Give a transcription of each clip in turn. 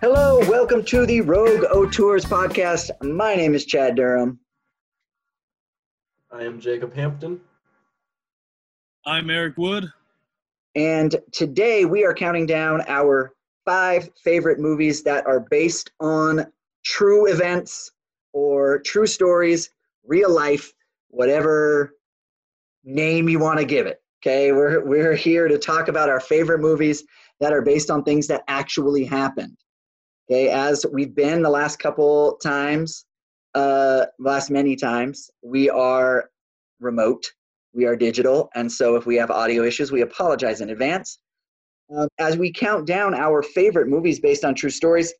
Hello, welcome to the Rogue O Tours podcast. My name is Chad Durham. I am Jacob Hampton. I'm Eric Wood. And today we are counting down our five favorite movies that are based on true events or true stories, real life, whatever name you want to give it. Okay, we're, we're here to talk about our favorite movies that are based on things that actually happened. Okay, as we've been the last couple times, uh, last many times, we are remote we are digital, and so if we have audio issues, we apologize in advance. Um, as we count down our favorite movies based on true stories,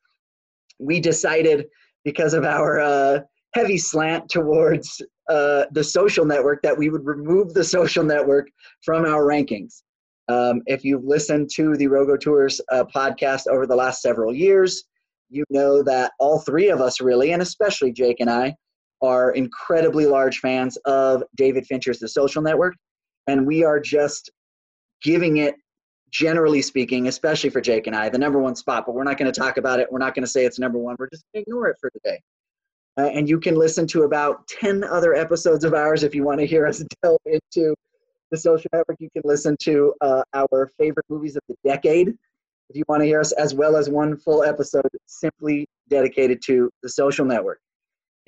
we decided because of our uh, heavy slant towards uh, the social network that we would remove the social network from our rankings. Um, if you've listened to the Rogo Tours uh, podcast over the last several years, you know that all three of us, really, and especially Jake and I, are incredibly large fans of David Fincher's The Social Network, and we are just giving it, generally speaking, especially for Jake and I, the number one spot. But we're not going to talk about it. We're not going to say it's number one. We're just going to ignore it for today. Uh, and you can listen to about 10 other episodes of ours if you want to hear us delve into the social network. You can listen to uh, our favorite movies of the decade if you want to hear us, as well as one full episode simply dedicated to the social network.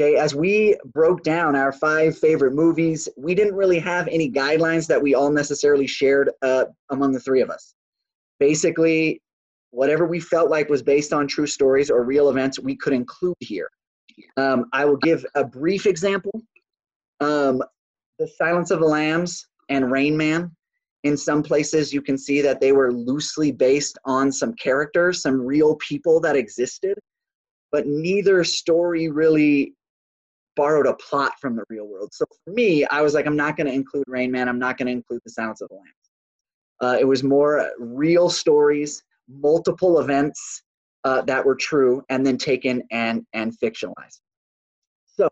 Okay, as we broke down our five favorite movies, we didn't really have any guidelines that we all necessarily shared uh, among the three of us. Basically, whatever we felt like was based on true stories or real events, we could include here. Um, I will give a brief example. Um, the Silence of the Lambs and Rain Man. In some places, you can see that they were loosely based on some characters, some real people that existed, but neither story really borrowed a plot from the real world. So for me, I was like, I'm not going to include Rain Man. I'm not going to include The Silence of the Lambs. Uh, it was more real stories, multiple events uh, that were true, and then taken and and fictionalized. So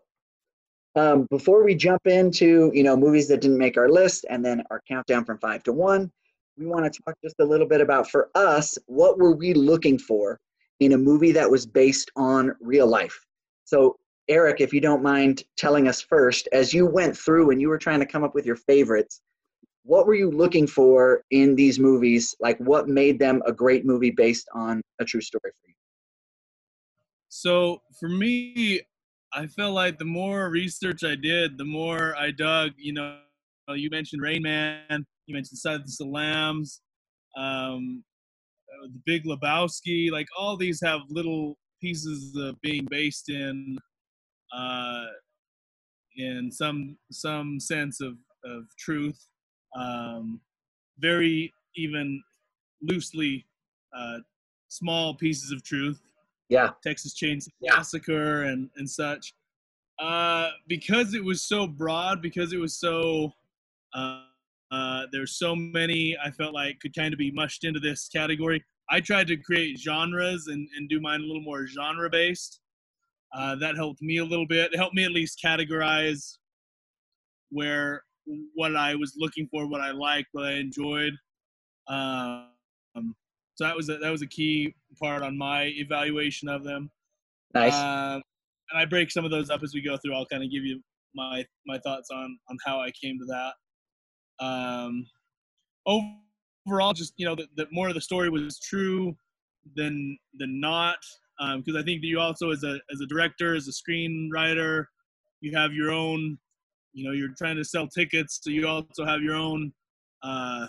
um, before we jump into you know movies that didn't make our list, and then our countdown from five to one, we want to talk just a little bit about for us what were we looking for in a movie that was based on real life. So Eric, if you don't mind telling us first, as you went through and you were trying to come up with your favorites, what were you looking for in these movies? Like, what made them a great movie based on a true story for you? So, for me, I felt like the more research I did, the more I dug. You know, you mentioned Rain Man, you mentioned Silence of the Lambs, um, uh, The Big Lebowski. Like, all these have little pieces of being based in uh, in some some sense of of truth, um, very even loosely uh, small pieces of truth. Yeah, Texas Chainsaw yeah. Massacre and and such. Uh, because it was so broad, because it was so uh, uh, there's so many I felt like could kind of be mushed into this category. I tried to create genres and, and do mine a little more genre based. Uh, that helped me a little bit. It helped me at least categorize where what I was looking for, what I liked, what I enjoyed. Um, so that was a, that was a key part on my evaluation of them. Nice. Um, and I break some of those up as we go through. I'll kind of give you my my thoughts on on how I came to that. Um, overall, just you know, that, that more of the story was true than than not because um, I think that you also, as a as a director, as a screenwriter, you have your own. You know, you're trying to sell tickets, so you also have your own. Uh,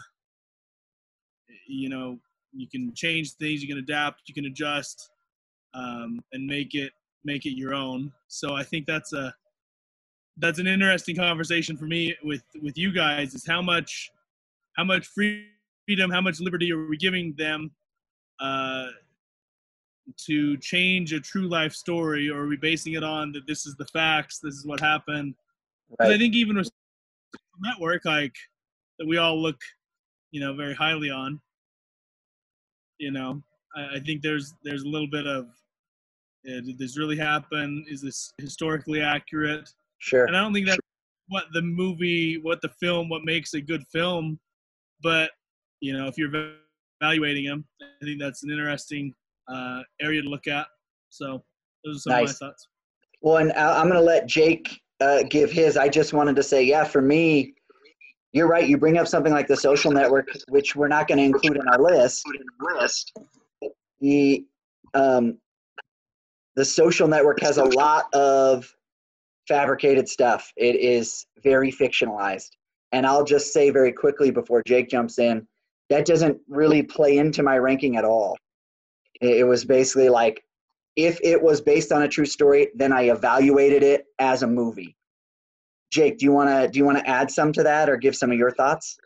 you know, you can change things, you can adapt, you can adjust, um, and make it make it your own. So I think that's a that's an interesting conversation for me with with you guys is how much how much freedom, how much liberty are we giving them uh, to change a true life story, or are we basing it on that this is the facts, this is what happened? Right. I think even with network, like that we all look, you know, very highly on. You know, I, I think there's there's a little bit of uh, did this really happen? Is this historically accurate? Sure. And I don't think that's what the movie, what the film, what makes a good film. But you know, if you're evaluating them, I think that's an interesting uh, area to look at. So those are some nice. of my thoughts. Well, and I'm going to let Jake uh, give his. I just wanted to say, yeah, for me, you're right. You bring up something like the social network, which we're not going to include in our list. The um, the social network has a lot of fabricated stuff. It is very fictionalized. And I'll just say very quickly before Jake jumps in, that doesn't really play into my ranking at all. It was basically like if it was based on a true story, then I evaluated it as a movie. Jake, do you want to do you want to add some to that or give some of your thoughts?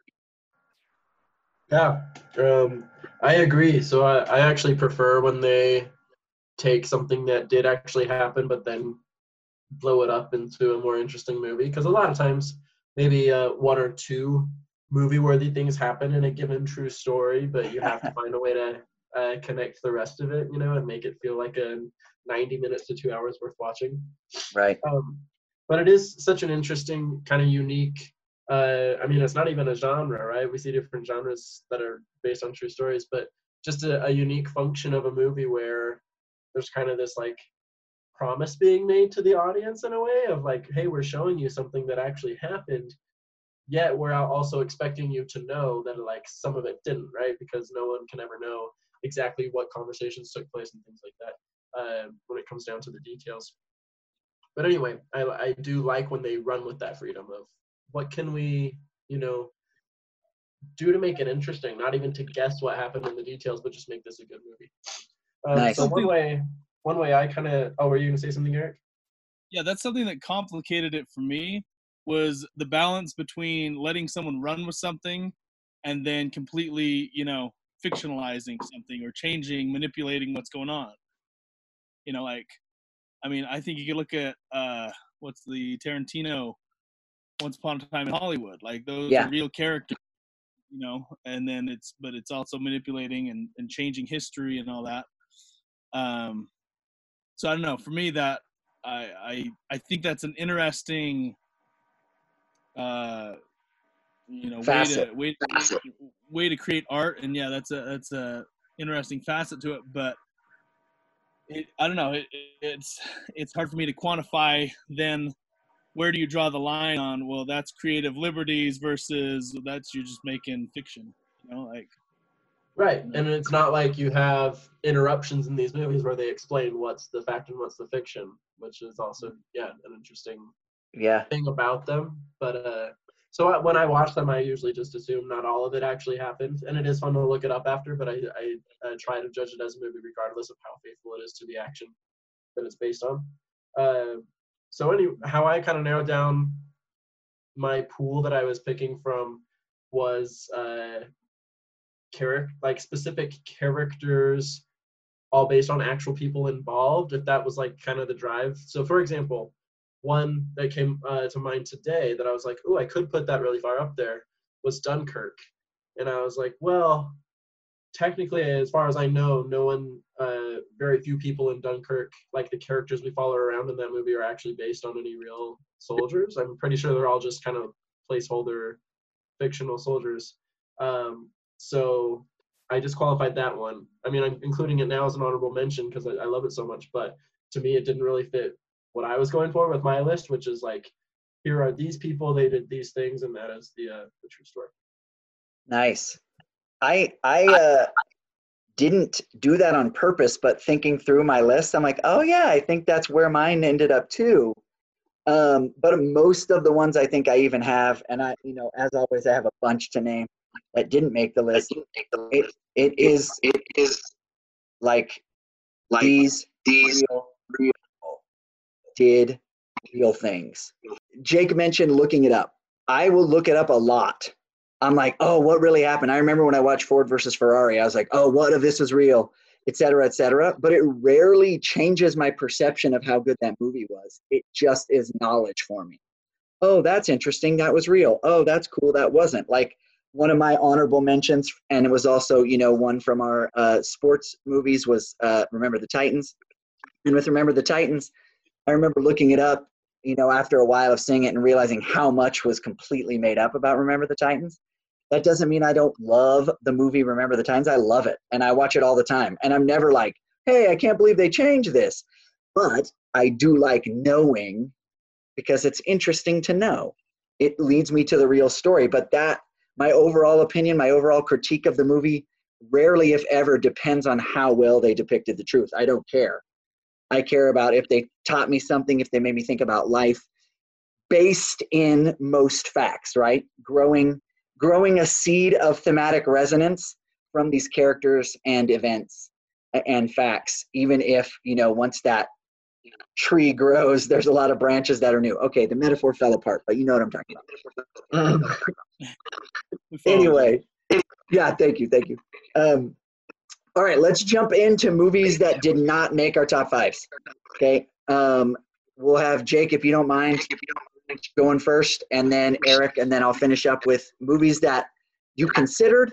Yeah, um, I agree. So I, I actually prefer when they take something that did actually happen, but then blow it up into a more interesting movie. Because a lot of times, maybe uh, one or two movie-worthy things happen in a given true story, but you have to find a way to uh, connect the rest of it, you know, and make it feel like a 90 minutes to two hours worth watching. Right. Um, but it is such an interesting, kind of unique. Uh, I mean, it's not even a genre, right? We see different genres that are based on true stories, but just a, a unique function of a movie where there's kind of this like promise being made to the audience in a way of like, hey, we're showing you something that actually happened, yet we're also expecting you to know that like some of it didn't, right? Because no one can ever know exactly what conversations took place and things like that uh, when it comes down to the details. But anyway, I, I do like when they run with that freedom of what can we, you know, do to make it interesting, not even to guess what happened in the details, but just make this a good movie. Um, nice. So one way, one way I kind of. Oh, were you gonna say something, Eric? Yeah, that's something that complicated it for me was the balance between letting someone run with something and then completely, you know, fictionalizing something or changing, manipulating what's going on. You know, like, I mean, I think you could look at uh, what's the Tarantino Once Upon a Time in Hollywood. Like those yeah. are real characters, you know, and then it's but it's also manipulating and, and changing history and all that. Um, so I don't know. For me, that I I I think that's an interesting uh, you know facet. way to way to, way to create art and yeah that's a that's a interesting facet to it but it, i don't know it, it's it's hard for me to quantify then where do you draw the line on well that's creative liberties versus that's you're just making fiction you know like. Right and it's not like you have interruptions in these movies where they explain what's the fact and what's the fiction which is also yeah an interesting yeah. thing about them but uh so when I watch them, I usually just assume not all of it actually happened, and it is fun to look it up after. But I, I, I try to judge it as a movie regardless of how faithful it is to the action that it's based on. Uh, so any how I kind of narrowed down my pool that I was picking from was uh, character like specific characters, all based on actual people involved. If that was like kind of the drive. So for example, one that came uh, to mind today that I was like, oh, I could put that really far up there was Dunkirk. And I was like, well, technically, as far as I know, no one, uh, very few people in Dunkirk, like the characters we follow around in that movie, are actually based on any real soldiers. I'm pretty sure they're all just kind of placeholder fictional soldiers. Um, so I disqualified that one. I mean, I'm including it now as an honorable mention because I, I love it so much, but to me, it didn't really fit what I was going for with my list, which is like, here are these people, they did these things, and that is the uh, the true story. Nice. I I uh, didn't do that on purpose, but thinking through my list, I'm like, oh yeah, I think that's where mine ended up too. Um, but most of the ones I think I even have, and I, you know, as always, I have a bunch to name that didn't make the list. It, it is it is like, like these these real, real did real things. Jake mentioned looking it up. I will look it up a lot. I'm like, oh, what really happened? I remember when I watched Ford versus Ferrari, I was like, oh, what if this was real, et cetera, et cetera. But it rarely changes my perception of how good that movie was. It just is knowledge for me. Oh, that's interesting. That was real. Oh, that's cool. That wasn't. Like one of my honorable mentions, and it was also, you know, one from our uh, sports movies was uh, Remember the Titans. And with Remember the Titans, I remember looking it up. you know, after a while of seeing it and realizing how much was completely made up about Remember the Titans. That doesn't mean I don't love the movie Remember the Titans. I love it and I watch it all the time. And I'm never like, hey, I can't believe they changed this. But I do like knowing because it's interesting to know. It leads me to the real story. But that, my overall opinion, my overall critique of the movie, rarely, if ever, depends on how well they depicted the truth. I don't care. I care about if they taught me something, if they made me think about life based in most facts, right? Growing growing a seed of thematic resonance from these characters and events and facts, even if, you know, once that tree grows, there's a lot of branches that are new. Okay, the metaphor fell apart, but you know what I'm talking about. anyway, yeah, thank you, thank you. Um, all right, let's jump into movies that did not make our top fives. Okay, um, we'll have Jake, if you don't mind, going first, and then Eric, and then I'll finish up with movies that you considered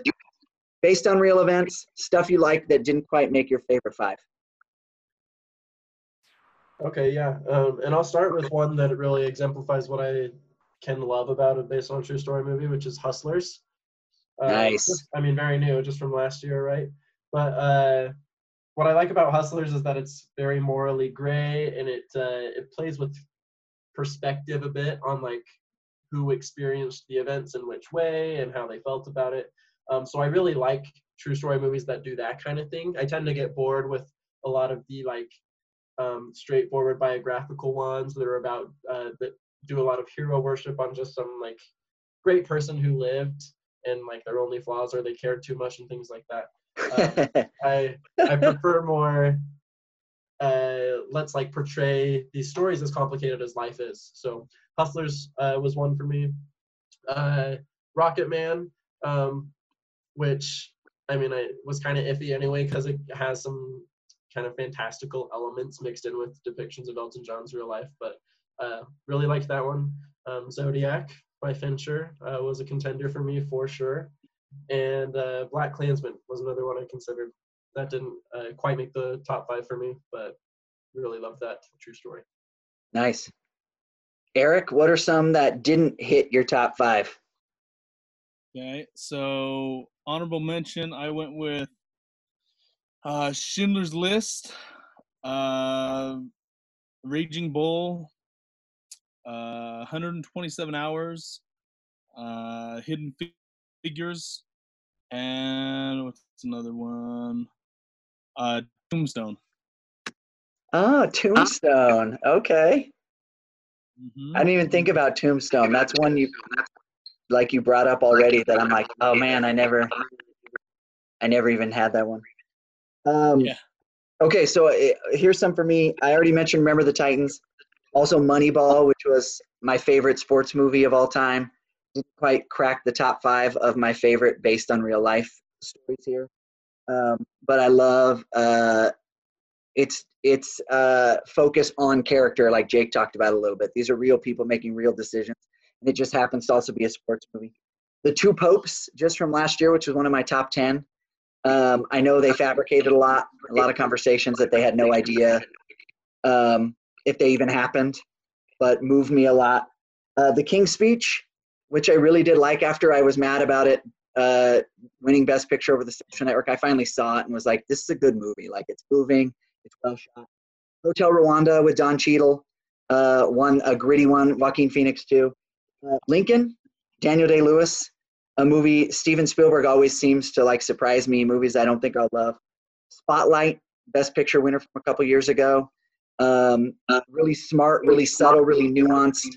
based on real events, stuff you like that didn't quite make your favorite five. Okay, yeah, um, and I'll start with one that really exemplifies what I can love about a based on a true story movie, which is Hustlers. Uh, nice. I mean, very new, just from last year, right? But uh, what I like about Hustlers is that it's very morally gray and it uh, it plays with perspective a bit on like who experienced the events in which way and how they felt about it. Um, so I really like true story movies that do that kind of thing. I tend to get bored with a lot of the like um, straightforward biographical ones that are about uh, that do a lot of hero worship on just some like great person who lived and like their only flaws or they cared too much and things like that. I I prefer more. Uh, let's like portray these stories as complicated as life is. So Hustlers uh, was one for me. Uh, Rocketman, um, which I mean, I was kind of iffy anyway because it has some kind of fantastical elements mixed in with depictions of Elton John's real life. But uh, really liked that one. Um, Zodiac by Fincher uh, was a contender for me for sure and uh, BlacKkKlansman was another one I considered. That didn't uh, quite make the top five for me, but really loved that true story. Nice. Eric, what are some that didn't hit your top five? Okay, so honorable mention, I went with uh, Schindler's List, uh, Raging Bull, uh, 127 Hours, uh, Hidden Figures, and what's another one? Uh, Tombstone. Oh, Tombstone. Okay. Mm-hmm. I didn't even think about Tombstone. That's one you like you brought up already that I'm like, oh man, I never I never even had that one. Um yeah. Okay, so uh, here's some for me. I already mentioned Remember the Titans. Also Moneyball, which was my favorite sports movie of all time didn't quite crack the top five of my favorite based on real life stories here. Um, but I love uh, it's it's uh, focus on character, like Jake talked about a little bit. These are real people making real decisions, and it just happens to also be a sports movie. The Two Popes, just from last year, which was one of my top ten. Um, I know they fabricated a lot, a lot of conversations that they had no idea um, if they even happened, but moved me a lot. Uh, the King's Speech, which I really did like after I was mad about it uh, winning Best Picture over the Social Network. I finally saw it and was like, this is a good movie. Like it's moving, it's well shot. Hotel Rwanda with Don Cheadle, uh, one a gritty one. Joaquin Phoenix too. Uh, Lincoln, Daniel Day Lewis, a movie Steven Spielberg always seems to like surprise me. Movies I don't think I'll love. Spotlight, Best Picture winner from a couple years ago. Um, really smart, really subtle, really nuanced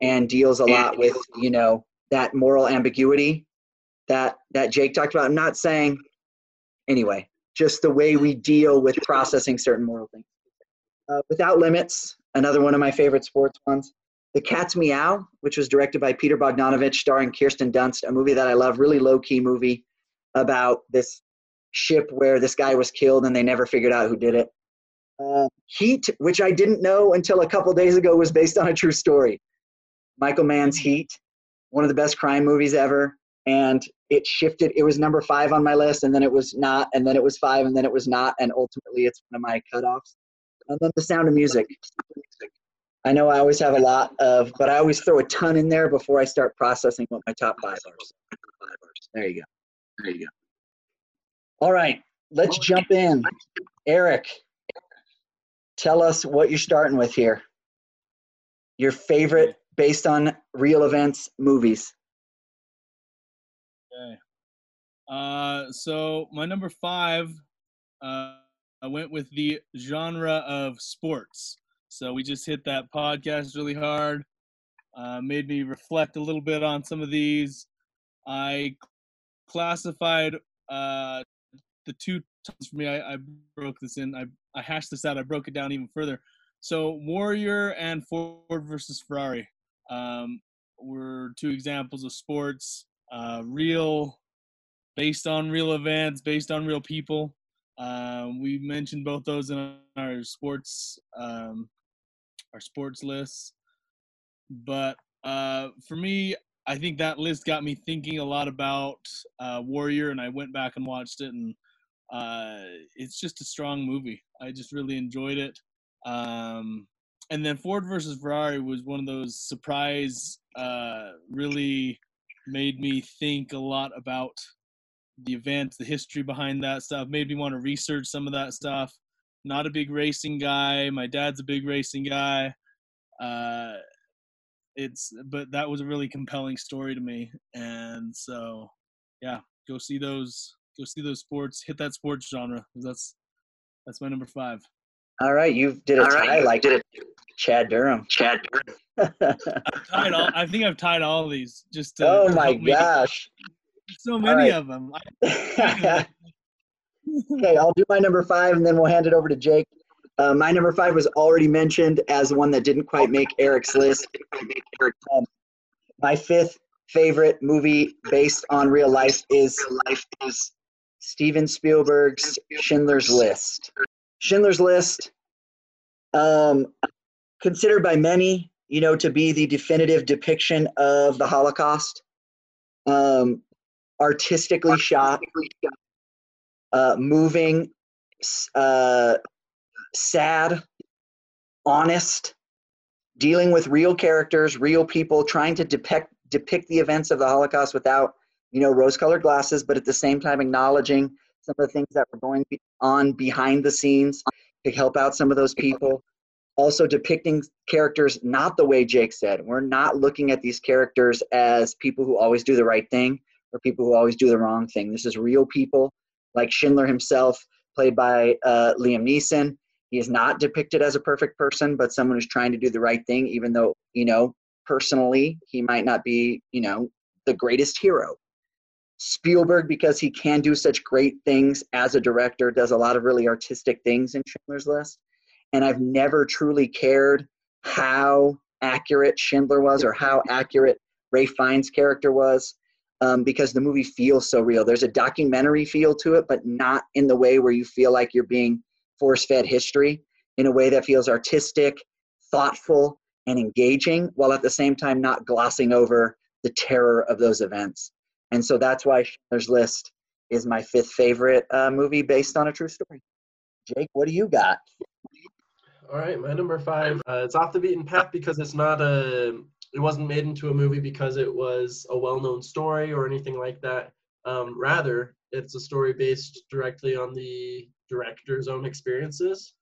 and deals a lot with you know that moral ambiguity that that Jake talked about. I'm not saying anyway, just the way we deal with processing certain moral things. Uh, Without Limits, another one of my favorite sports ones. The Cat's Meow, which was directed by Peter Bogdanovich, starring Kirsten Dunst, a movie that I love, really low key movie about this ship where this guy was killed and they never figured out who did it. Uh, Heat, which I didn't know until a couple days ago was based on a true story. Michael Mann's Heat, one of the best crime movies ever. And it shifted. It was number five on my list, and then it was not, and then it was five, and then it was not, and ultimately it's one of my cutoffs. And then The Sound of Music. I know I always have a lot of, but I always throw a ton in there before I start processing what my top five are. There you go. There you go. All right, let's jump in. Eric, tell us what you're starting with here. Your favorite based on real events movies. Okay. Uh, so my number five, uh, I went with the genre of sports. So we just hit that podcast really hard. Uh, made me reflect a little bit on some of these. I classified uh, the two for me. I, I broke this in. I, I hashed this out. I broke it down even further. So Warrior and Ford versus Ferrari um, were two examples of sports, uh, real, based on real events, based on real people. Um, we mentioned both those in our sports um, our sports lists, but uh, for me, I think that list got me thinking a lot about uh, Warrior, and I went back and watched it, and uh, it's just a strong movie. I just really enjoyed it. Um, and then Ford versus Ferrari was one of those surprise, uh, really made me think a lot about the events, the history behind that stuff, made me want to research some of that stuff. Not a big racing guy. My dad's a big racing guy. Uh, it's but that was a really compelling story to me, and so yeah, go see those. Go see those sports. Hit that sports genre. That's that's my number five. All right, you did a All tie right, like did it. Chad Durham. Chad. I've tied all. I think I've tied all these. Just to oh my help me- gosh. so many right. of them. okay, I'll do my number five and then we'll hand it over to Jake. Uh, my number five was already mentioned as one that didn't quite make Eric's list. Um, my fifth favorite movie based on real life is Steven Spielberg's Schindler's List. Schindler's List, um, considered by many, you know, to be the definitive depiction of the Holocaust. Um, artistically shot, uh, moving, uh, sad, honest, dealing with real characters, real people, trying to depict depict the events of the Holocaust without, you know, rose-colored glasses, but at the same time acknowledging some of the things that were going on behind the scenes to help out some of those people. Also depicting characters not the way Jake said. We're not looking at these characters as people who always do the right thing or people who always do the wrong thing. This is real people, like Schindler himself, played by uh, Liam Neeson. He is not depicted as a perfect person, but someone who's trying to do the right thing, even though, you know, personally, he might not be, you know, the greatest hero. Spielberg, because he can do such great things as a director, does a lot of really artistic things in Schindler's List. And I've never truly cared how accurate Schindler was or how accurate Ralph Fiennes' character was um, because the movie feels so real. There's a documentary feel to it, but not in the way where you feel like you're being force fed history, in a way that feels artistic, thoughtful, and engaging, while at the same time not glossing over the terror of those events. And so that's why Schindler's List is my fifth favorite uh, movie based on a true story. Jake, what do you got? All right, my number five. Uh, it's off the beaten path because it's not a. It wasn't made into a movie because it was a well-known story or anything like that. Um, rather, it's a story based directly on the director's own experiences,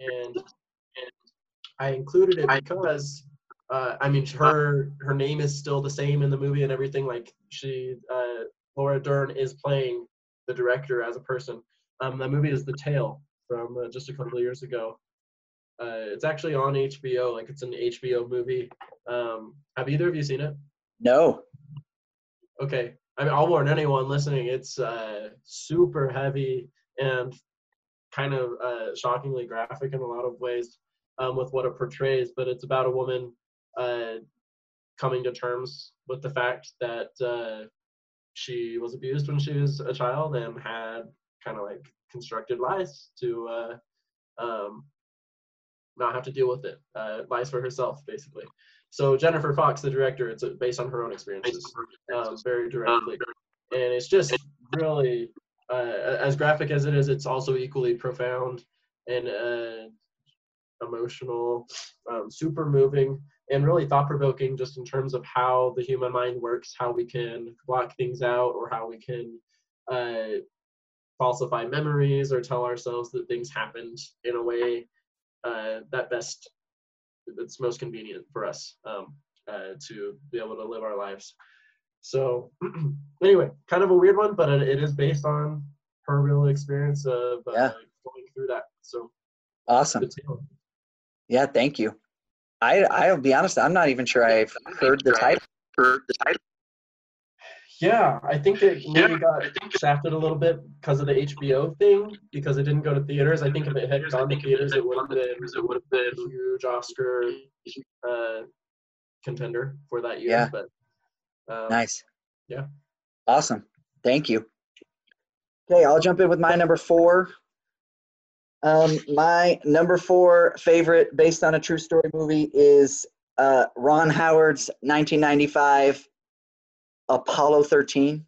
and and I included it because uh, I mean her her name is still the same in the movie and everything. Like she, uh, Laura Dern is playing the director as a person. Um, that movie is The Tale from uh, just a couple of years ago. Uh, it's actually on HBO. Like it's an HBO movie. Um, have either of you seen it? No. Okay. I mean, I'll warn anyone listening. It's uh, super heavy and kind of uh, shockingly graphic in a lot of ways um, with what it portrays. But it's about a woman uh, coming to terms with the fact that uh, she was abused when she was a child and had kind of like constructed lies to uh, um, not have to deal with it. Uh, lies for herself, basically. So Jennifer Fox, the director, it's uh, based on her own experiences, um, very directly, and it's just really uh, as graphic as it is. It's also equally profound, and uh, emotional, um, super moving, and really thought provoking just in terms of how the human mind works, how we can block things out, or how we can uh, falsify memories or tell ourselves that things happened in a way uh, that best that's most convenient for us um, uh, to be able to live our lives. So anyway, kind of a weird one, but it, it is based on her real experience of uh, Yeah. going through that. So Awesome. Yeah, thank you. I I'll be honest, I'm not even sure I've heard the title. Heard the title. Yeah, I think it maybe got shafted a little bit because of the HBO thing because it didn't go to theaters. I think if it had gone to theaters, it would have been it would have been a huge Oscar uh, contender for that year. Yeah. But um, Nice. Yeah. Awesome. Thank you. Okay, I'll jump in with my number four. Um, my number four favorite based on a true story movie is uh, Ron Howard's 1995 Apollo 13.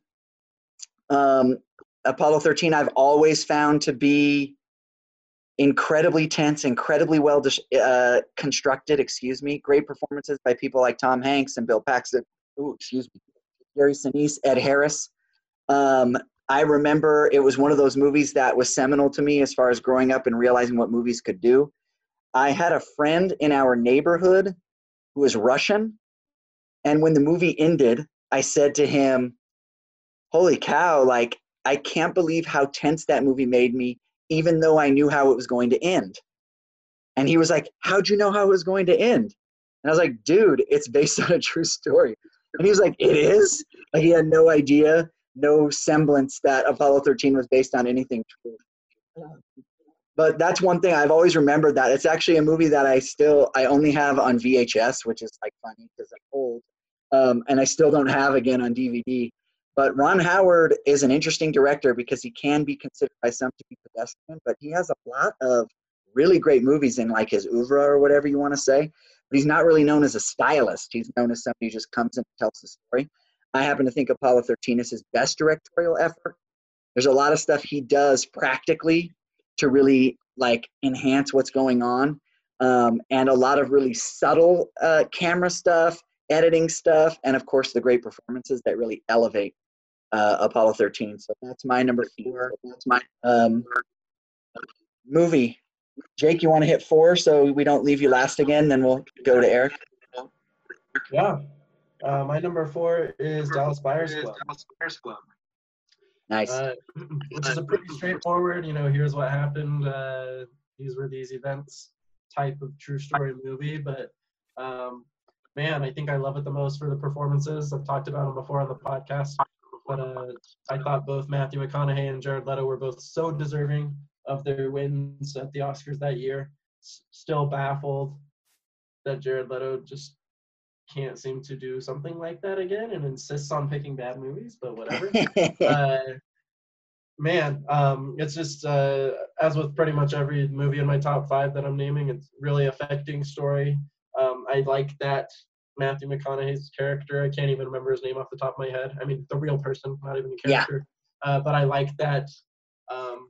Um, Apollo 13, I've always found to be incredibly tense, incredibly well uh, constructed. Excuse me. Great performances by people like Tom Hanks and Bill Paxton. Ooh, excuse me. Gary Sinise, Ed Harris. Um, I remember it was one of those movies that was seminal to me as far as growing up and realizing what movies could do. I had a friend in our neighborhood who was Russian, and when the movie ended, I said to him, Holy cow, like, I can't believe how tense that movie made me, even though I knew how it was going to end. And he was like, How'd you know how it was going to end? And I was like, Dude, it's based on a true story. And he was like, It is? Like, he had no idea, no semblance that Apollo 13 was based on anything true. But that's one thing I've always remembered that it's actually a movie that I still I only have on VHS, which is like funny because I'm old, um, and I still don't have again on DVD. But Ron Howard is an interesting director because he can be considered by some to be pedestrian, but he has a lot of really great movies in like his oeuvre or whatever you want to say. But he's not really known as a stylist. He's known as somebody who just comes and tells the story. I happen to think Apollo 13 is his best directorial effort. There's a lot of stuff he does practically to really like enhance what's going on, um, and a lot of really subtle uh, camera stuff, editing stuff, and of course the great performances that really elevate uh, Apollo 13. So that's my number four. That's my um, movie. Jake, you want to hit four so we don't leave you last again? Then we'll go to Eric. Yeah. Uh, my number four is Dallas Buyers Club. Nice. uh, which is a pretty straightforward, you know, here's what happened, uh, these were these events type of true story movie. But um, man, I think I love it the most for the performances. I've talked about them before on the podcast, but uh, I thought both Matthew McConaughey and Jared Leto were both so deserving of their wins at the Oscars that year. S- still baffled that Jared Leto just can't seem to do something like that again and insists on picking bad movies, but whatever uh, man, um, it's just uh, as with pretty much every movie in my top five that I'm naming, it's really affecting story. Um, I like that Matthew McConaughey's character. I can't even remember his name off the top of my head. I mean, the real person, not even the Yeah. character. Uh, but I like that um,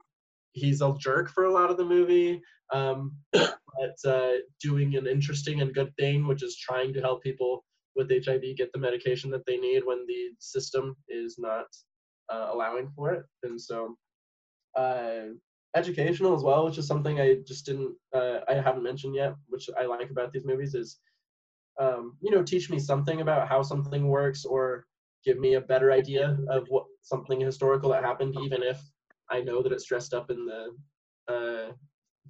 he's a jerk for a lot of the movie, um, but uh, doing an interesting and good thing, which is trying to help people with HIV get the medication that they need when the system is not uh, allowing for it. And so, uh, educational as well, which is something I just didn't, uh, I haven't mentioned yet, which I like about these movies is, um, you know, teach me something about how something works or give me a better idea of what something historical that happened, even if I know that it's dressed up in the uh,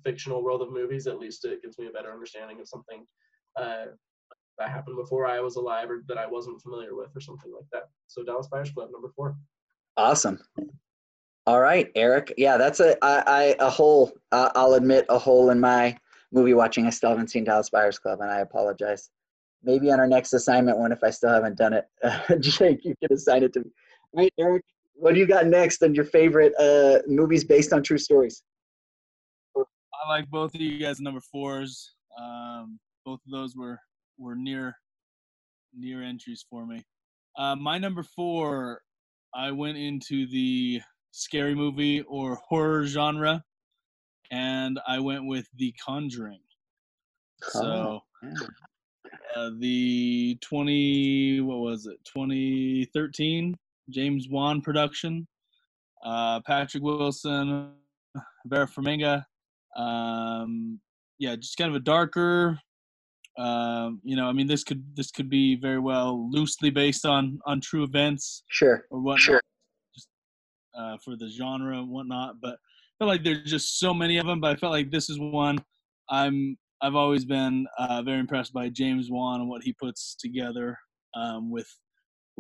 fictional world of movies. At least it gives me a better understanding of something uh, that happened before I was alive or that I wasn't familiar with or something like that. So Dallas Buyers Club number four. Awesome. All right, Eric. Yeah, that's a I, I a hole. Uh, I'll admit a hole in my movie watching. I still haven't seen Dallas Buyers Club, and I apologize. Maybe on our next assignment one, if I still haven't done it, Jake, you can assign it to me. All right, Eric. What do you got next on your favorite uh, movies based on true stories? I like both of you guys' number fours. Um, both of those were were near near entries for me. Uh, my number four, I went into the scary movie or horror genre, and I went with The Conjuring. So Oh, yeah. uh, the 20 what was it 2013 James Wan production. Uh, Patrick Wilson, Vera Farmiga. Um, yeah, just kind of a darker. Um, you know, I mean, this could this could be very well loosely based on on true events Sure. or whatnot, just uh, for the genre and whatnot. But I feel like there's just so many of them. But I felt like this is one I'm I've always been uh, very impressed by James Wan and what he puts together um, with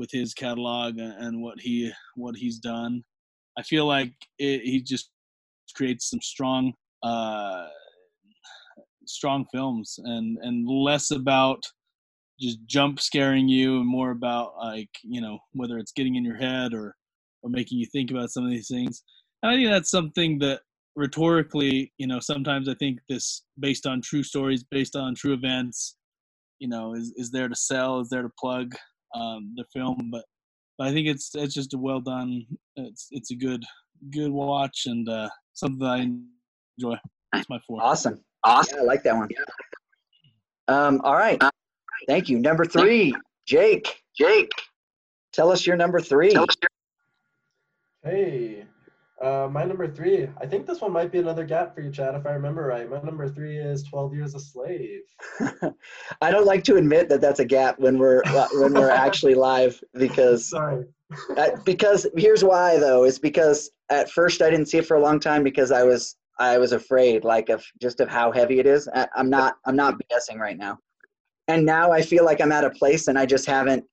with his catalog and, what he what he's done. I feel like it, he just creates some strong uh, strong films and and less about just jump scaring you and more about like you know whether it's getting in your head or or making you think about some of these things and i think that's something that rhetorically you know sometimes i think this based on true stories based on true events you know is, is there to sell is there to plug um, the film but but i think it's it's just a well done it's it's a good good watch and uh something that i enjoy that's my four Awesome. Awesome. Yeah, I like that one. Um, all right. Thank you. Number three, Jake. Jake. Tell us your number three. Hey, uh, my number three. I think this one might be another gap for you, Chad, if I remember right. My number three is Twelve Years a Slave. I don't like to admit that that's a gap when we're uh, when we're actually live because Sorry. because here's why though is because at first I didn't see it for a long time because I was I was afraid like of just of how heavy it is. I, I'm not I'm not BSing right now, and now I feel like I'm at a place and I just haven't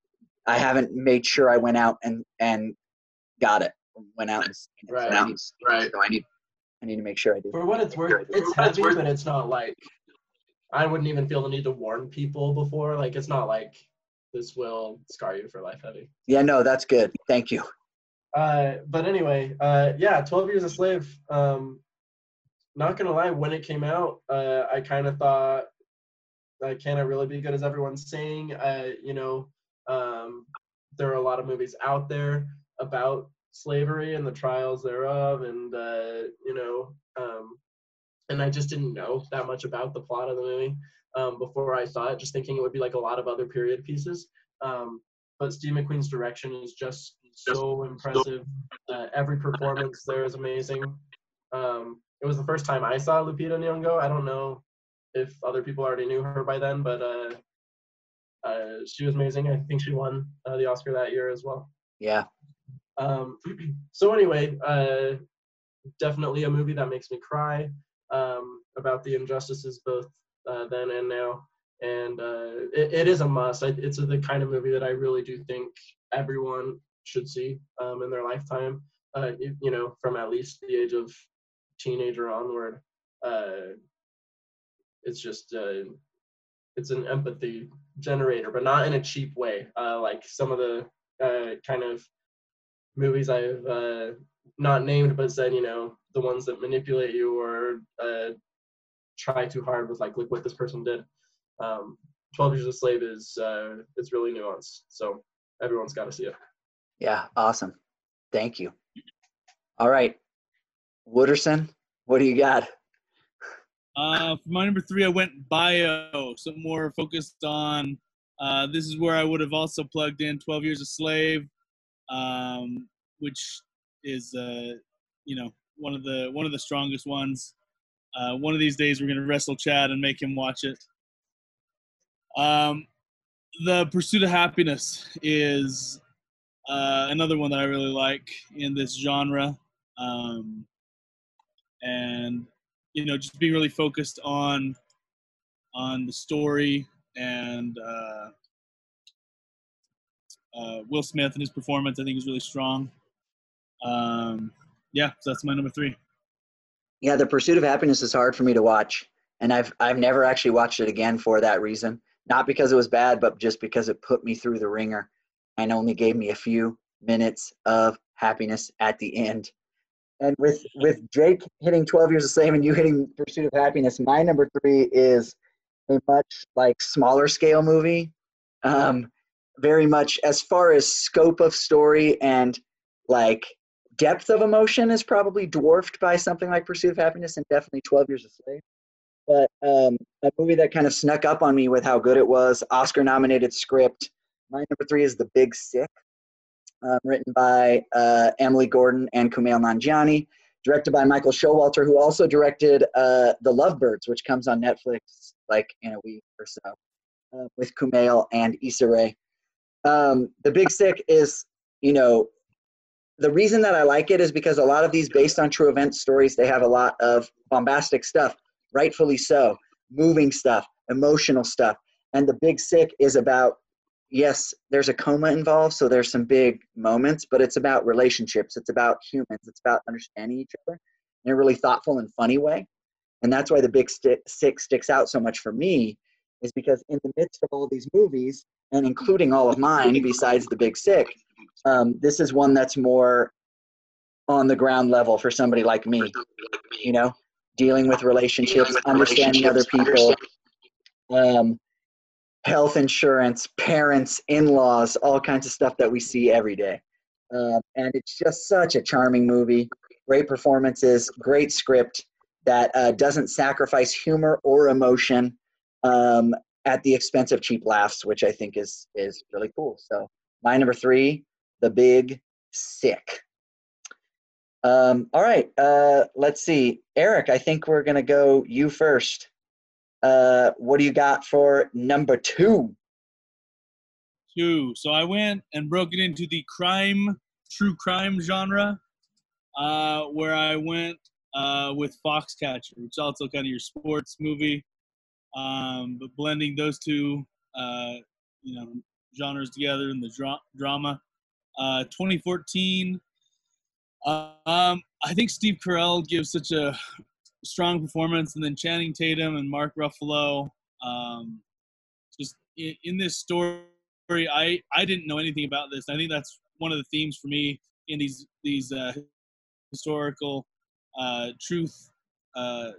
I haven't made sure I went out and and got it went out and. Right. So I need, Right. so I need I need to make sure I do. For what it's worth, it's For what it's heavy, worth. but it's not like I wouldn't even feel the need to warn people before. Like it's not like this will scar you for life heavy. Yeah, no, that's good. Thank you. Uh, but anyway, uh, yeah, Twelve Years a Slave. Um, not gonna lie, when it came out, uh, I kind of thought, uh, can it really be good as everyone's saying? Uh, you know, um, there are a lot of movies out there about slavery and the trials thereof, and uh, you know, um, and I just didn't know that much about the plot of the movie um, before I saw it, just thinking it would be like a lot of other period pieces. Um, but Steve McQueen's direction is just so impressive. Uh, every performance there is amazing. Um, it was the first time I saw Lupita Nyong'o. I don't know if other people already knew her by then, but uh, uh, she was amazing. I think she won uh, the Oscar that year as well. Yeah. Um, so anyway, uh, definitely a movie that makes me cry um, about the injustices both uh, then and now. And uh, it, it is a must. I, it's the kind of movie that I really do think everyone should see um, in their lifetime. Uh, you, you know, from at least the age of teenager onward. Uh, it's just uh, it's an empathy generator, but not in a cheap way. Like some of the kind of movies I've uh, not named, but said, you know, the ones that manipulate you or uh, try too hard with like, look what this person did. Um, Twelve Years a Slave is uh, it's really nuanced, so everyone's got to see it. Yeah. Awesome. Thank you. All right. Wooderson, what do you got? Uh, for my number three, I went bio, so more focused on. Uh, this is where I would have also plugged in 12 Years a Slave, um, which is, uh, you know, one of the one of the strongest ones. Uh, one of these days, we're gonna wrestle Chad and make him watch it. Um, the Pursuit of Happiness is uh, another one that I really like in this genre, um, and you know just being really focused on on the story and uh, uh, Will Smith and his performance I think is really strong. Um, yeah, so that's my number three. Yeah, The Pursuit of Happiness is hard for me to watch, and I've I've never actually watched it again for that reason. Not because it was bad, but just because it put me through the wringer, and only gave me a few minutes of happiness at the end. And with with Jake hitting 12 Years a Slave and you hitting Pursuit of Happiness, my number three is a much like smaller scale movie. Um, very much as far as scope of story and like depth of emotion is probably dwarfed by something like Pursuit of Happiness and definitely 12 Years a Slave. but um, a movie that kind of snuck up on me with how good it was. Oscar nominated script. My number three is The Big Sick, um, written by uh, Emily Gordon and Kumail Nanjiani, directed by Michael Showalter, who also directed uh, The Lovebirds, which comes on Netflix like in a week or so, uh, with Kumail and Issa Rae. Um, the Big Sick is, you know, the reason that I like it is because a lot of these based on true event stories, they have a lot of bombastic stuff, rightfully so, moving stuff, emotional stuff. And the Big Sick is about yes, there's a coma involved, so there's some big moments, but it's about relationships. It's about humans. It's about understanding each other in a really thoughtful and funny way. And that's why the Big Sick sticks out so much for me, is because in the midst of all these movies, and including all of mine besides the Big Sick, um, this is one that's more on the ground level for somebody like me. You know, dealing with relationships, understanding other people. Um, health insurance, parents, in laws, all kinds of stuff that we see every day. Um, and it's just such a charming movie. Great performances, great script that uh, doesn't sacrifice humor or emotion um, at the expense of cheap laughs, which I think is is really cool. So my number three, The Big Sick. Um, all right, uh, let's see, Eric. I think we're gonna go you first. Uh, what do you got for number two? Two. So I went and broke it into the crime, true crime genre, uh, where I went uh, with Foxcatcher, which is also kind of your sports movie, um, but blending those two, uh, you know, genres together in the dra- drama. Uh, 2014. Uh, um, I think Steve Carell gives such a strong performance, and then Channing Tatum and Mark Ruffalo. Um, just in, in, this story, I I didn't know anything about this. I think that's one of the themes for me in these these uh, historical uh, truth, uh,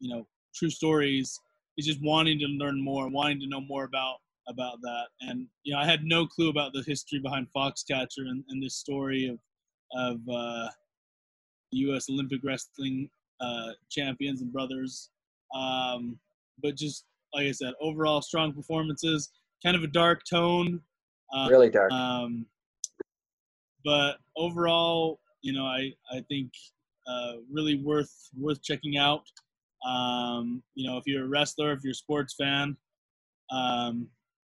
you know, true stories is just wanting to learn more, and wanting to know more about about that. And you know, I had no clue about the history behind Foxcatcher and, and this story of of uh, U.S. Olympic wrestling uh, champions and brothers. Um, but just like I said, overall strong performances. Kind of a dark tone. Um, really dark. Um, but overall, you know, I I think uh, really worth worth checking out. Um, you know, if you're a wrestler, if you're a sports fan, um,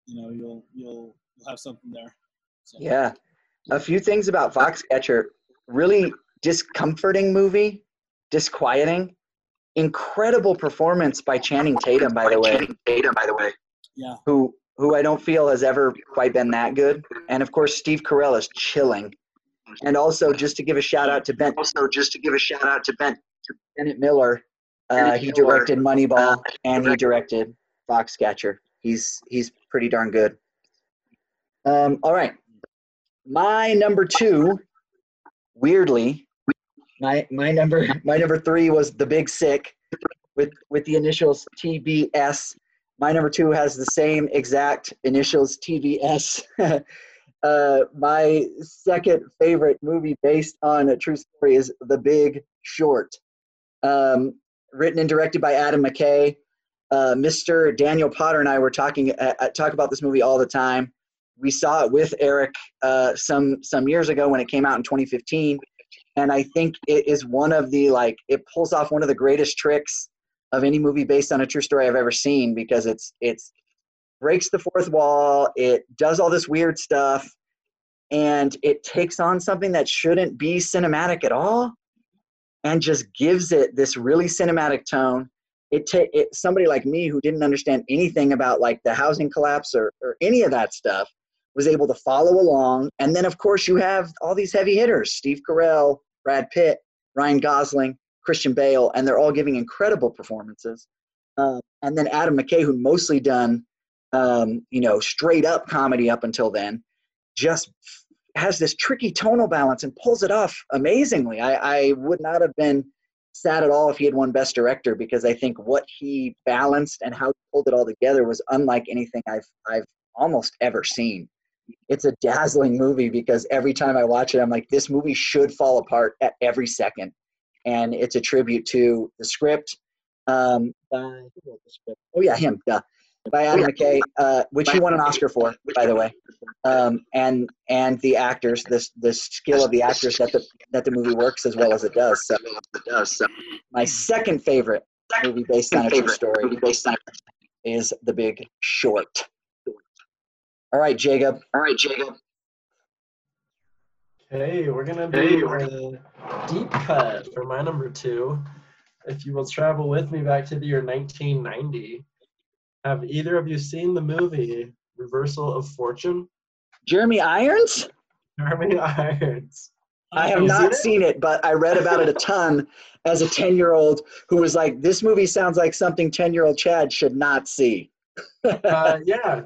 you know, you'll you'll you'll have something there. So. Yeah, a few things about Foxcatcher. Really discomforting movie disquieting. Incredible performance by Channing Tatum, by the way. Channing Tatum, by the way. Yeah. Who who I don't feel has ever quite been that good. And of course, Steve Carell is chilling. And also, just to give a shout out to Ben. Also, just to give a shout out to Ben. To Bennett Miller. Uh, he directed Moneyball uh, and he directed Foxcatcher. He's he's pretty darn good. Um, all right, my number two, weirdly, my my number my number three was the Big Sick, with with the initials TBS. My number two has the same exact initials TBS. uh, my second favorite movie based on a true story is The Big Short, um, written and directed by Adam McKay. Uh, Mr. Daniel Potter and I were talking uh, uh, talk about this movie all the time. We saw it with Eric uh, some some years ago when it came out in 2015 and I think it is one of the like it pulls off one of the greatest tricks of any movie based on a true story I've ever seen because it's it's breaks the fourth wall, it does all this weird stuff, and it takes on something that shouldn't be cinematic at all, and just gives it this really cinematic tone. It, ta- it somebody like me who didn't understand anything about like the housing collapse or, or any of that stuff was able to follow along. And then, of course, you have all these heavy hitters Steve Carell, Brad Pitt, Ryan Gosling, Christian Bale, and they're all giving incredible performances. Uh, and then Adam McKay, who mostly done, um, you know, straight up comedy up until then, just has this tricky tonal balance and pulls it off amazingly. I, I would not have been sad at all if he had won Best Director because I think what he balanced and how he pulled it all together was unlike anything I've I've almost ever seen it's a dazzling movie because every time I watch it, I'm like, this movie should fall apart at every second. And it's a tribute to the script, um, oh yeah him duh, by Adam McKay, uh, which he won an Oscar for, by the way, um, and and the actors, this the skill of the actors that the that the movie works as well as it does. So, it does. So, my second favorite movie based on a true story is The Big Short. All right, Jacob. All right, Jacob. Okay, we're gonna do a deep cut for my number two. If you will travel with me back to the year 1990, have either of you seen the movie Reversal of Fortune? Jeremy Irons? Jeremy Irons. I have not seen it, but I read about it a ton as a 10 year old who was like, this movie sounds like something 10 year old Chad should not see. uh, yeah,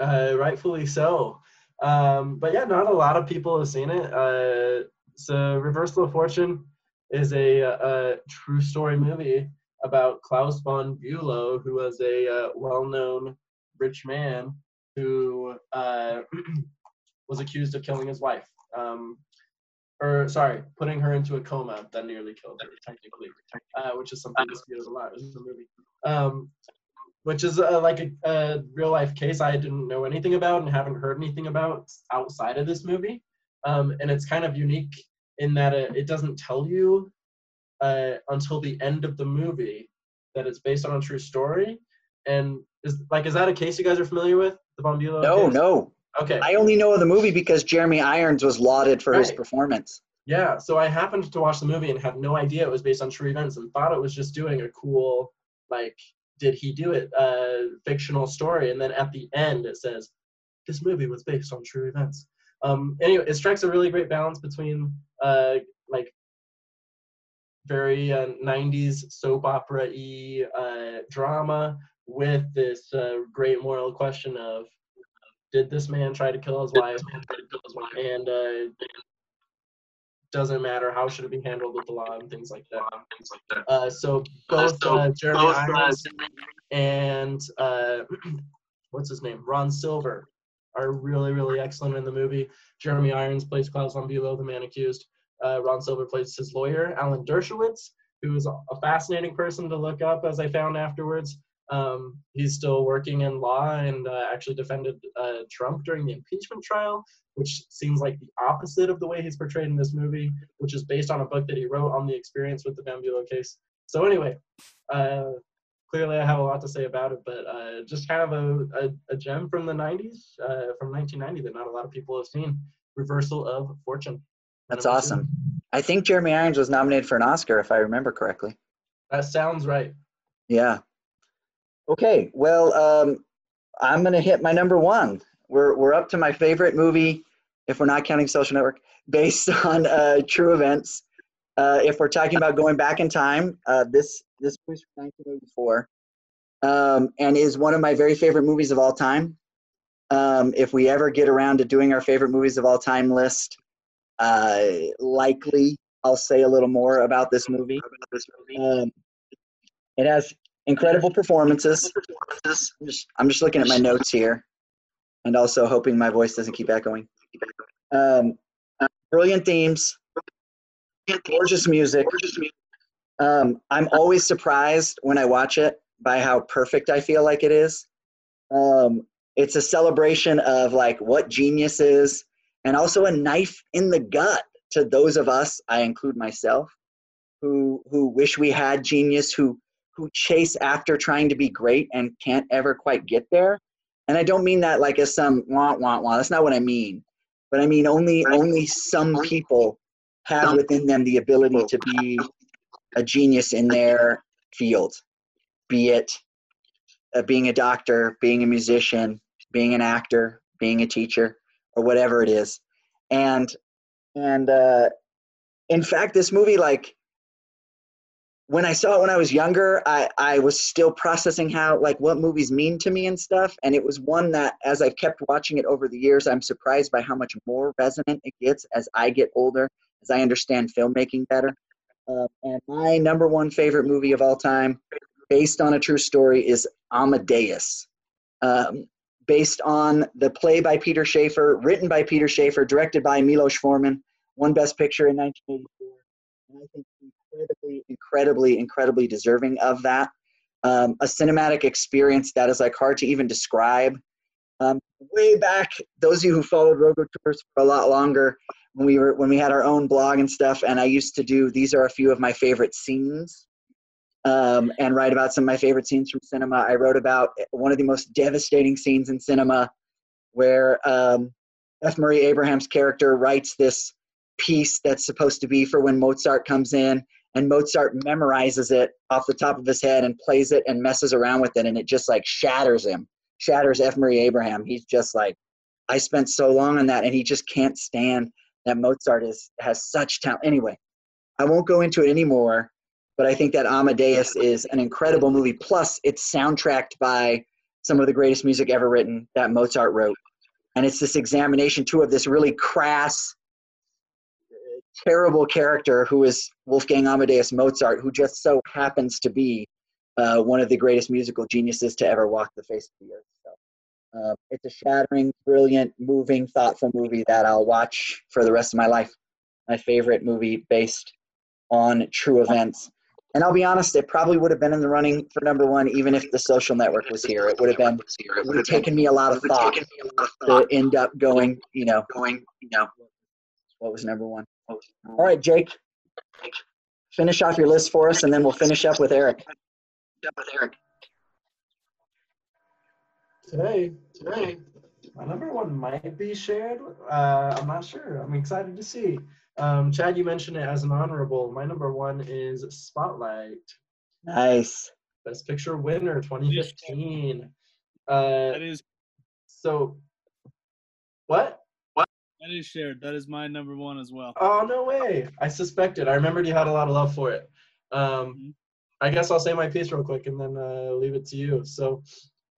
uh, rightfully so. Um, but yeah, not a lot of people have seen it. Uh, so, Reversal of Fortune is a, a, true story movie about Klaus von Bülow, who was a uh, well known rich man who uh, was accused of killing his wife. Um, or sorry, putting her into a coma that nearly killed her, technically, uh, which is something disputed a lot in the movie. Um, which is uh, like a, a, real life case I didn't know anything about and haven't heard anything about outside of this movie. Um, and it's kind of unique in that it, it doesn't tell you uh, until the end of the movie that it's based on a true story. And is like, is that a case you guys are familiar with? The Von No, case? no. Okay. I only know of the movie because Jeremy Irons was lauded for right. his performance. Yeah, so I happened to watch the movie and had no idea it was based on true events and thought it was just doing a cool, like, did he do it? Uh, fictional story. And then at the end, it says, this movie was based on true events. Um, anyway, it strikes a really great balance between, uh, very uh, 90s soap opera y uh, drama with this uh, great moral question of did this man try to kill his wife? And uh, doesn't matter how should it be handled with the law and things like that. Uh, so both uh, Jeremy Irons and uh, what's his name, Ron Silver, are really really excellent in the movie. Jeremy Irons plays Klaus von Bülow, the man accused. Uh, Ron Silver plays his lawyer, Alan Dershowitz, who is a fascinating person to look up, as I found afterwards. Um, he's still working in law and uh, actually defended uh, Trump during the impeachment trial, which seems like the opposite of the way he's portrayed in this movie, which is based on a book that he wrote on the experience with the Bülow case. So anyway, uh, clearly I have a lot to say about it, but uh, just kind of a, a, a, gem from the 90s, uh, from 1990 that not a lot of people have seen. Reversal of Fortune. That's awesome. I think Jeremy Irons was nominated for an Oscar, if I remember correctly. That sounds right. Yeah. Okay, well, um, I'm going to hit my number one. We're, we're up to my favorite movie, if we're not counting Social Network, based on uh, true events. Uh, if we're talking about going back in time, uh, this this movie from 1984, um, and is one of my very favorite movies of all time. Um, if we ever get around to doing our favorite movies of all time list, uh, likely I'll say a little more about this movie. Um, it has incredible performances. I'm just, I'm just looking at my notes here, and also hoping my voice doesn't keep echoing. Um, brilliant themes, gorgeous music. Um, I'm always surprised when I watch it by how perfect I feel like it is. Um, it's a celebration of like what genius is, and also a knife in the gut to those of us. I include myself, who who wish we had genius, who who chase after trying to be great and can't ever quite get there. And I don't mean that like as some want want want. That's not what I mean. But I mean only only some people have within them the ability to be a genius in their field, be it uh, being a doctor, being a musician, being an actor, being a teacher, or whatever it is. And and uh, in fact, this movie like when I saw it when I was younger, I, I was still processing how like what movies mean to me and stuff. And it was one that as I've kept watching it over the years, I'm surprised by how much more resonant it gets as I get older, as I understand filmmaking better. Uh, and my number one favorite movie of all time, based on a true story, is Amadeus. Um, based on the play by Peter Shaffer, written by Peter Shaffer, directed by Milos Forman, won Best Picture in 1984. And I think incredibly, incredibly, incredibly deserving of that. um, a cinematic experience that is like hard to even describe. Um, way back, those of you who followed Rogo Tours for a lot longer, when we were when we had our own blog and stuff, and I used to do these are a few of my favorite scenes, um, and write about some of my favorite scenes from cinema. I wrote about one of the most devastating scenes in cinema, where um, F. Murray Abraham's character writes this piece that's supposed to be for when Mozart comes in, and Mozart memorizes it off the top of his head and plays it and messes around with it, and it just like shatters him, shatters F. Murray Abraham. He's just like, I spent so long on that, and he just can't stand that Mozart is has such talent. Anyway, I won't go into it anymore, but I think that Amadeus is an incredible movie. Plus, it's soundtracked by some of the greatest music ever written that Mozart wrote, and it's this examination too of this really crass, terrible character who is Wolfgang Amadeus Mozart, who just so happens to be uh, one of the greatest musical geniuses to ever walk the face of the earth. Uh, it's a shattering, brilliant, moving, thoughtful movie that I'll watch for the rest of my life. My favorite movie based on true events. And I'll be honest, it probably would have been in the running for number one, even if the social network was here. It would have been. It would have taken me a lot of thought to end up going. You know, going. You know, what was number one? All right, Jake. Finish off your list for us, and then we'll finish up with Eric. With Eric today, today, my number one might be shared. Uh, I'm not sure. I'm excited to see. Um, Chad, you mentioned it as an honorable. My number one is Spotlight. Nice. Best Picture winner 2015. Uh, that is. So, what? What? That is shared. That is my number one as well. Oh no way! I suspected. I remembered you had a lot of love for it. Um, mm-hmm. I guess I'll say my piece real quick and then uh, leave it to you. So,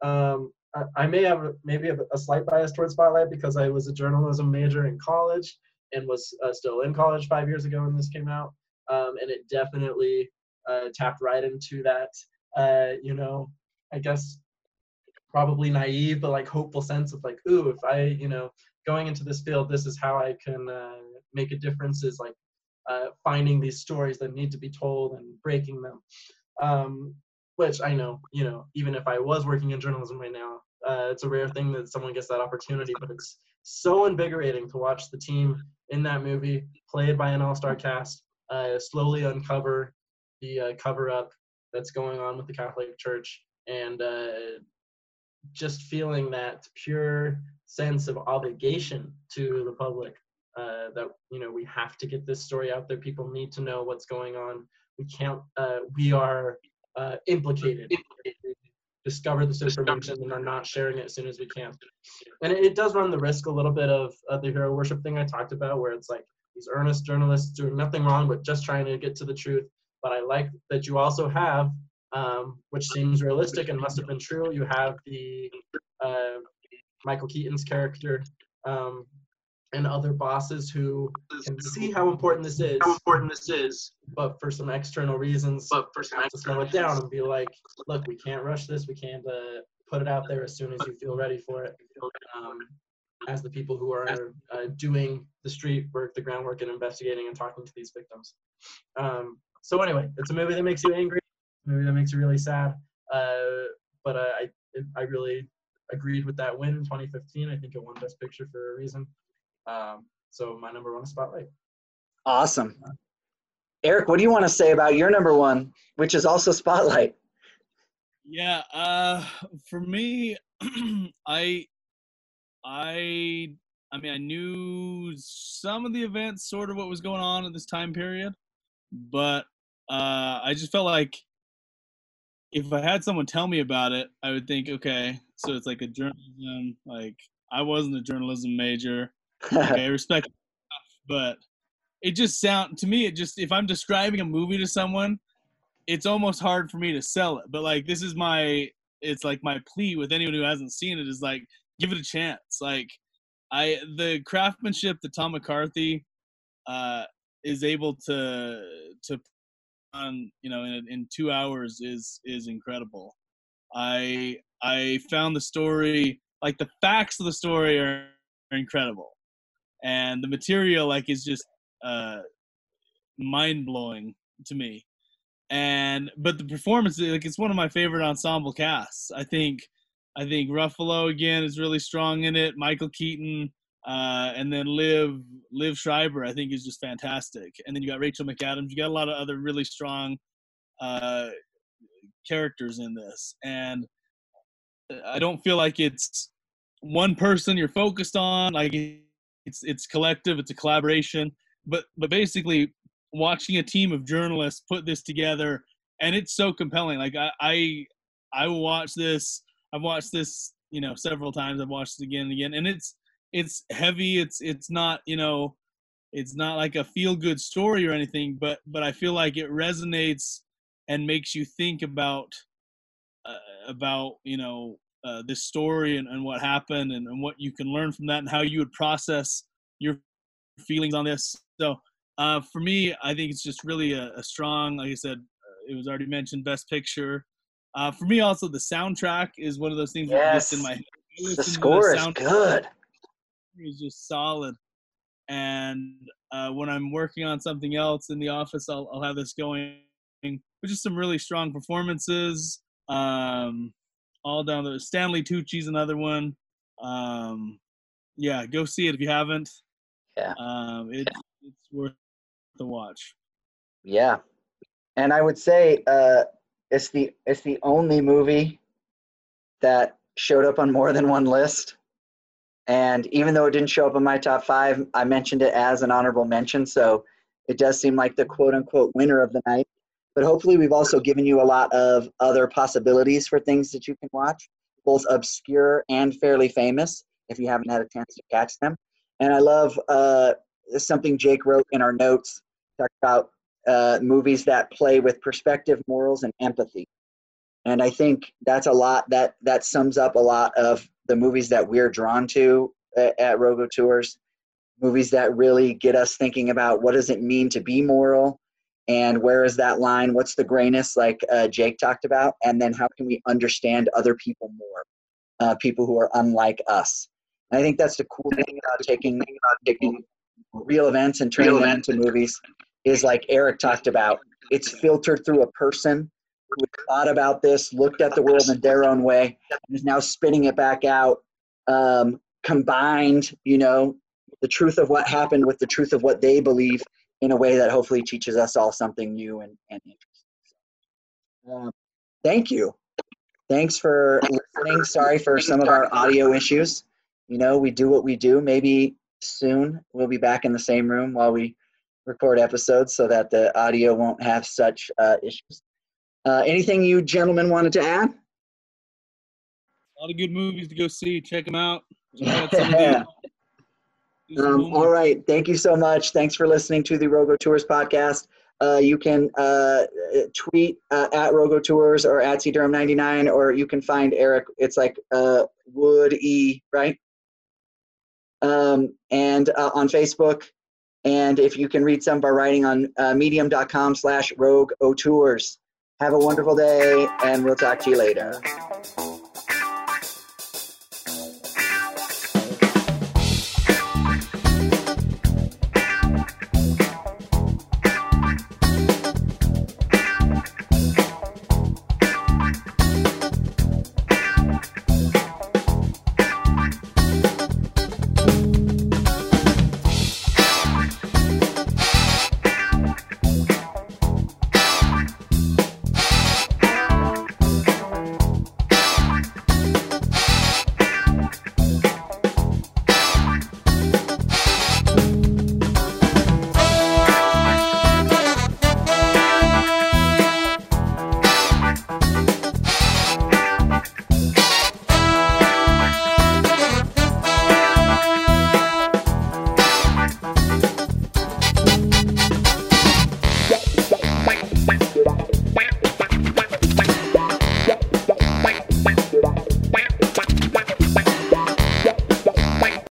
um, I, may have maybe a, a, slight bias towards Spotlight because I was a journalism major in college and was uh, still in college five years ago when this came out, um, and it definitely uh, tapped right into that. Uh, you know, I guess probably naive but like hopeful sense of like, ooh, if I, you know, going into this field, this is how I can uh, make a difference. Is like uh, finding these stories that need to be told and breaking them. Um, which I know, you know, even if I was working in journalism right now, uh, it's a rare thing that someone gets that opportunity. But it's so invigorating to watch the team in that movie, played by an all-star cast, uh, slowly uncover the uh, cover-up that's going on with the Catholic Church, and uh, just feeling that pure sense of obligation to the public uh, that you know we have to get this story out there. People need to know what's going on. We can't. Uh, we are uh, implicated, discover this information and are not sharing it as soon as we can. And it, it does run the risk a little bit of, of the hero worship thing I talked about, where it's like these earnest journalists doing nothing wrong but just trying to get to the truth. But I like that you also have, um, which seems realistic and must have been true, you have the uh, Michael Keaton's character um, and other bosses who can see how important this is. How important this is. But for some external reasons, but for some have to slow it down and be like, look, we can't rush this. We can't uh, put it out there as soon as you feel ready for it. Um, as the people who are uh, doing the street work, the groundwork, and investigating and talking to these victims. Um, so anyway, it's a movie that makes you angry, a movie that makes you really sad. Uh, but uh, I, I really agreed with that win in 2015. I think it won Best Picture for a reason. Um, so my number one is Spotlight. Awesome. Eric, what do you want to say about your number one, which is also Spotlight? Yeah, uh, for me, I, I, I mean, I knew some of the events, sort of what was going on at this time period, but uh, I just felt like if I had someone tell me about it, I would think, okay, so it's like a journalism, like I wasn't a journalism major okay, respect, but it just sound to me. It just if I'm describing a movie to someone, it's almost hard for me to sell it. But like this is my, it's like my plea with anyone who hasn't seen it is like give it a chance. Like I the craftsmanship that Tom McCarthy uh, is able to to on you know in in two hours is is incredible. I I found the story like the facts of the story are, are incredible and the material like is just uh, mind blowing to me. and but the performance like it's one of my favorite ensemble casts. I think I think Ruffalo again is really strong in it. Michael Keaton, uh, and then Liev Liev Schreiber I think is just fantastic. And then you got Rachel McAdams. You got a lot of other really strong uh, characters in this, and I don't feel like it's one person you're focused on. Like it's it's collective. It's a collaboration. But but basically, watching a team of journalists put this together, and it's so compelling. Like I I, I will watch this. I've watched this you know several times. I've watched it again and again, and it's it's heavy. It's it's not you know it's not like a feel good story or anything, but but I feel like it resonates and makes you think about uh, about you know uh, this story and, and what happened and, and what you can learn from that and how you would process your feelings on this. So uh, for me, I think it's just really a, a strong, like I said, uh, it was already mentioned, best picture. Uh, for me, also the soundtrack is one of those things yes. that in my head. The score the is good. Is just solid, and uh, when I'm working on something else in the office, I'll, I'll have this going. But just some really strong performances. Um, all down there. Stanley Tucci's another one. Um, yeah, go see it if you haven't. Yeah. Um, it, yeah. it's worth the watch. Yeah, and I would say uh, it's the it's the only movie that showed up on more than one list. And even though it didn't show up in my top five, I mentioned it as an honorable mention. So it does seem like the quote unquote winner of the night. But hopefully, we've also given you a lot of other possibilities for things that you can watch, both obscure and fairly famous, if you haven't had a chance to catch them. And I love uh, something Jake wrote in our notes, talked about uh, movies that play with perspective, morals, and empathy. And I think that's a lot that that sums up a lot of the movies that we're drawn to at, at Rogo Tours. Movies that really get us thinking about what does it mean to be moral, and where is that line? What's the grayness like uh, jake talked about? And then how can we understand other people more uh, people who are unlike us? And i think that's the cool thing about taking, taking real events and turning them into movies is like eric talked about it's filtered through a person who thought about this looked at the world in their own way and is now spitting it back out um, combined you know the truth of what happened with the truth of what they believe in a way that hopefully teaches us all something new and, and interesting. Um, thank you. Thanks for listening. Sorry for some of our audio issues. You know, we do what we do. Maybe soon we'll be back in the same room while we record episodes so that the audio won't have such uh, issues. Uh, anything you gentlemen wanted to add? A lot of good movies to go see. Check them out. Um, all right. Thank you so much. Thanks for listening to the Rogo Tours podcast. Uh, you can uh, tweet uh, at Rogo Tours or at C Durham 99, or you can find Eric. It's like uh, Wood E, right? Um, and uh, on Facebook. And if you can read some of our writing on uh, medium.com slash rogue o tours. Have a wonderful day, and we'll talk to you later.